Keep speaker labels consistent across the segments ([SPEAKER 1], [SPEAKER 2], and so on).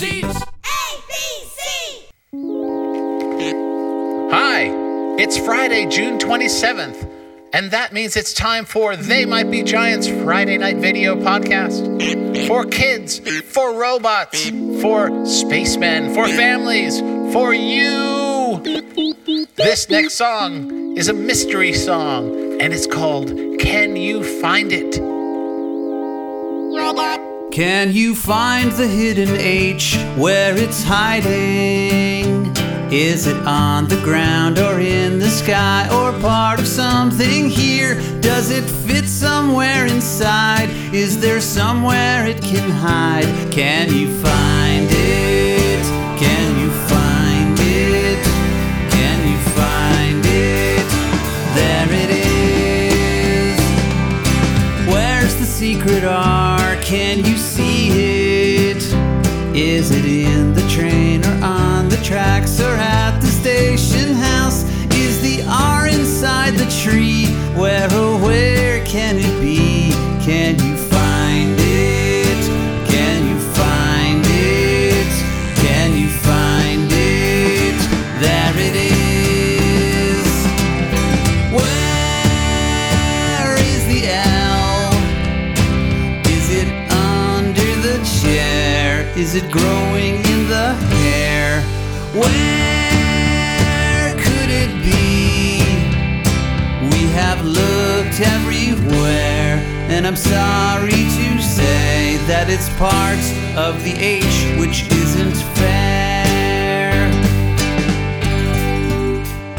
[SPEAKER 1] seats.
[SPEAKER 2] Hi, it's Friday, June 27th, and that means it's time for They Might Be Giants Friday Night Video Podcast. For kids, for robots, for spacemen, for families, for you. This next song is a mystery song, and it's called Can You Find It?
[SPEAKER 3] Can you find the hidden H where it's hiding? Is it on the ground or in the sky or part of something here? Does it fit somewhere inside? Is there somewhere it can hide? Can you find Is it in the train or on the tracks or at the station house? Is the R inside the tree? Where oh where can it be? Is it growing in the hair? Where could it be? We have looked everywhere, and I'm sorry to say that it's part of the H which isn't fair.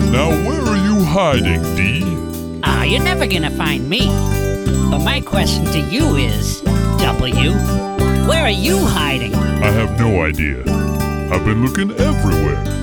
[SPEAKER 4] Now, where are you hiding, Dee?
[SPEAKER 5] Ah, you're never gonna find me. But my question to you is, W, where are you hiding?
[SPEAKER 4] I have no idea. I've been looking everywhere.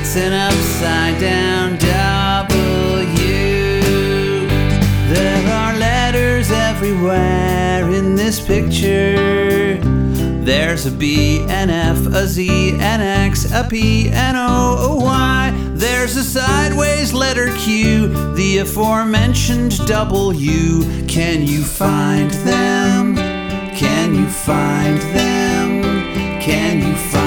[SPEAKER 3] It's an upside down W. There are letters everywhere in this picture. There's a B, an F, a Z, an X, a P, an O, a Y. There's a sideways letter Q, the aforementioned W. Can you find them? Can you find them? Can you find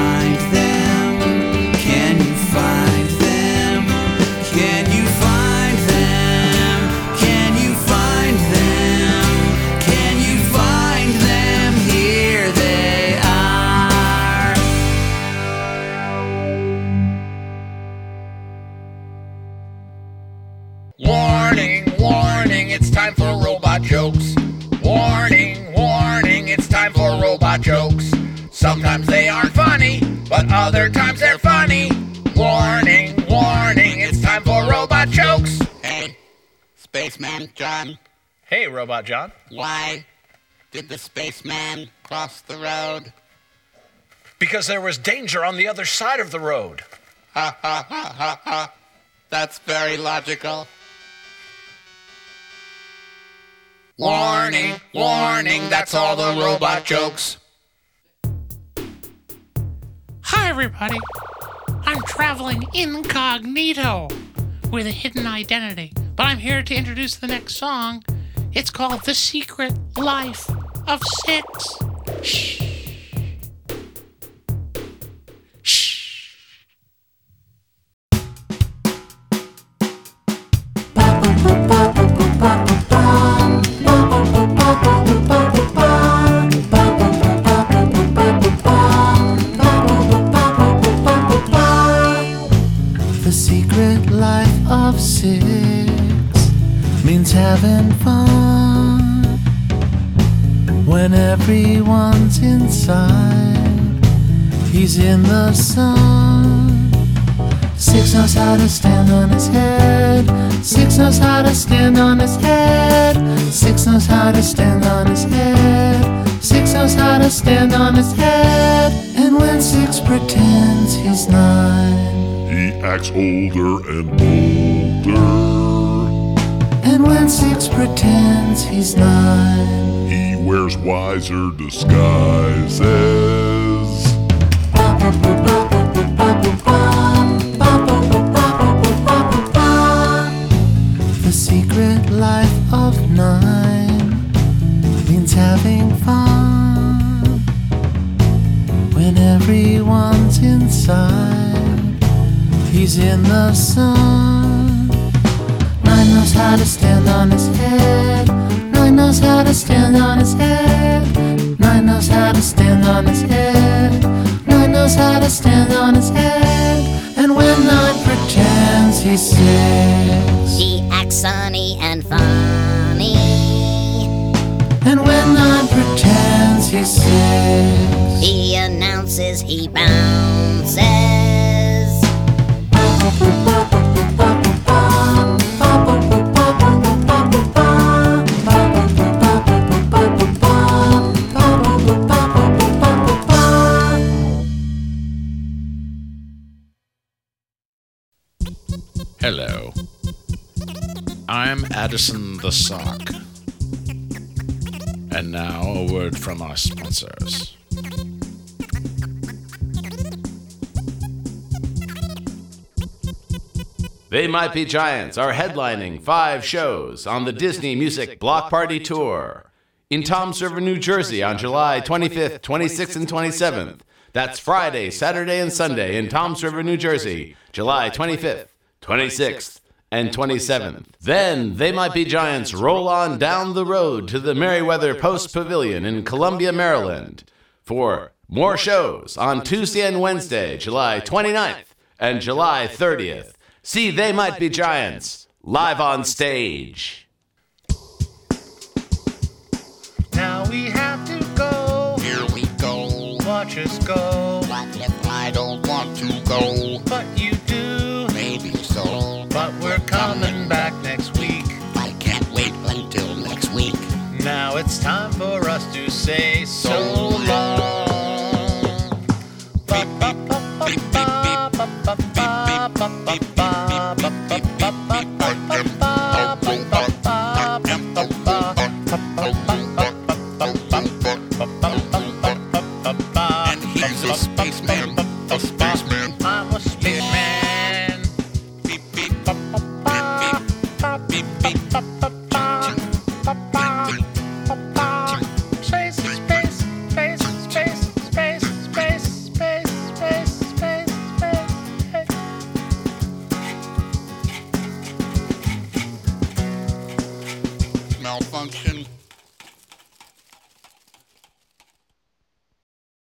[SPEAKER 2] Warning, warning, it's time for robot jokes. Warning, warning, it's time for robot jokes. Sometimes they aren't funny, but other times they're funny. Warning, warning, it's time for robot jokes.
[SPEAKER 6] Hey, Spaceman John,
[SPEAKER 2] Hey, Robot John.
[SPEAKER 6] why did the spaceman cross the road?
[SPEAKER 2] Because there was danger on the other side of the road.
[SPEAKER 6] Ha ha ha ha ha. That's very logical.
[SPEAKER 2] Warning, warning, that's all the robot jokes.
[SPEAKER 7] Hi, everybody. I'm traveling incognito with a hidden identity, but I'm here to introduce the next song. It's called The Secret Life of Six. Shh.
[SPEAKER 8] Means having fun when everyone's inside. He's in the sun. Six knows how to stand on his head. Six knows how to stand on his head. Six knows how to stand on his head. Six knows how to stand on his head. And when six pretends he's nine.
[SPEAKER 4] He acts older and bolder.
[SPEAKER 8] And when six pretends he's nine.
[SPEAKER 4] He wears wiser disguises.
[SPEAKER 8] The secret life of nine means having fun when everyone's inside. He's in the sun. Nine knows how to stand on his head. Nine knows how to stand on his head. Nine knows how to stand on his head. Nine knows how to stand on his head. And when nine pretends he's six.
[SPEAKER 1] He acts sunny and funny.
[SPEAKER 8] And when nine pretends he's six.
[SPEAKER 1] He announces he bounces.
[SPEAKER 2] Hello. I'm Addison the Sock. And now a word from our sponsors.
[SPEAKER 9] They Might Be Giants are headlining five shows on the Disney Music Block Party Tour in Toms River, New Jersey on July 25th, 26th, and 27th. That's Friday, Saturday, and Sunday in Toms River, New Jersey, July 25th, 26th, and 27th. Then They Might Be Giants roll on down the road to the Merriweather Post Pavilion in Columbia, Maryland for more shows on Tuesday and Wednesday, July 29th and July 30th. See They Might Be Giants live on stage.
[SPEAKER 2] Now we have to go.
[SPEAKER 6] Here we go.
[SPEAKER 2] Watch us go.
[SPEAKER 6] What if I don't want to go?
[SPEAKER 2] But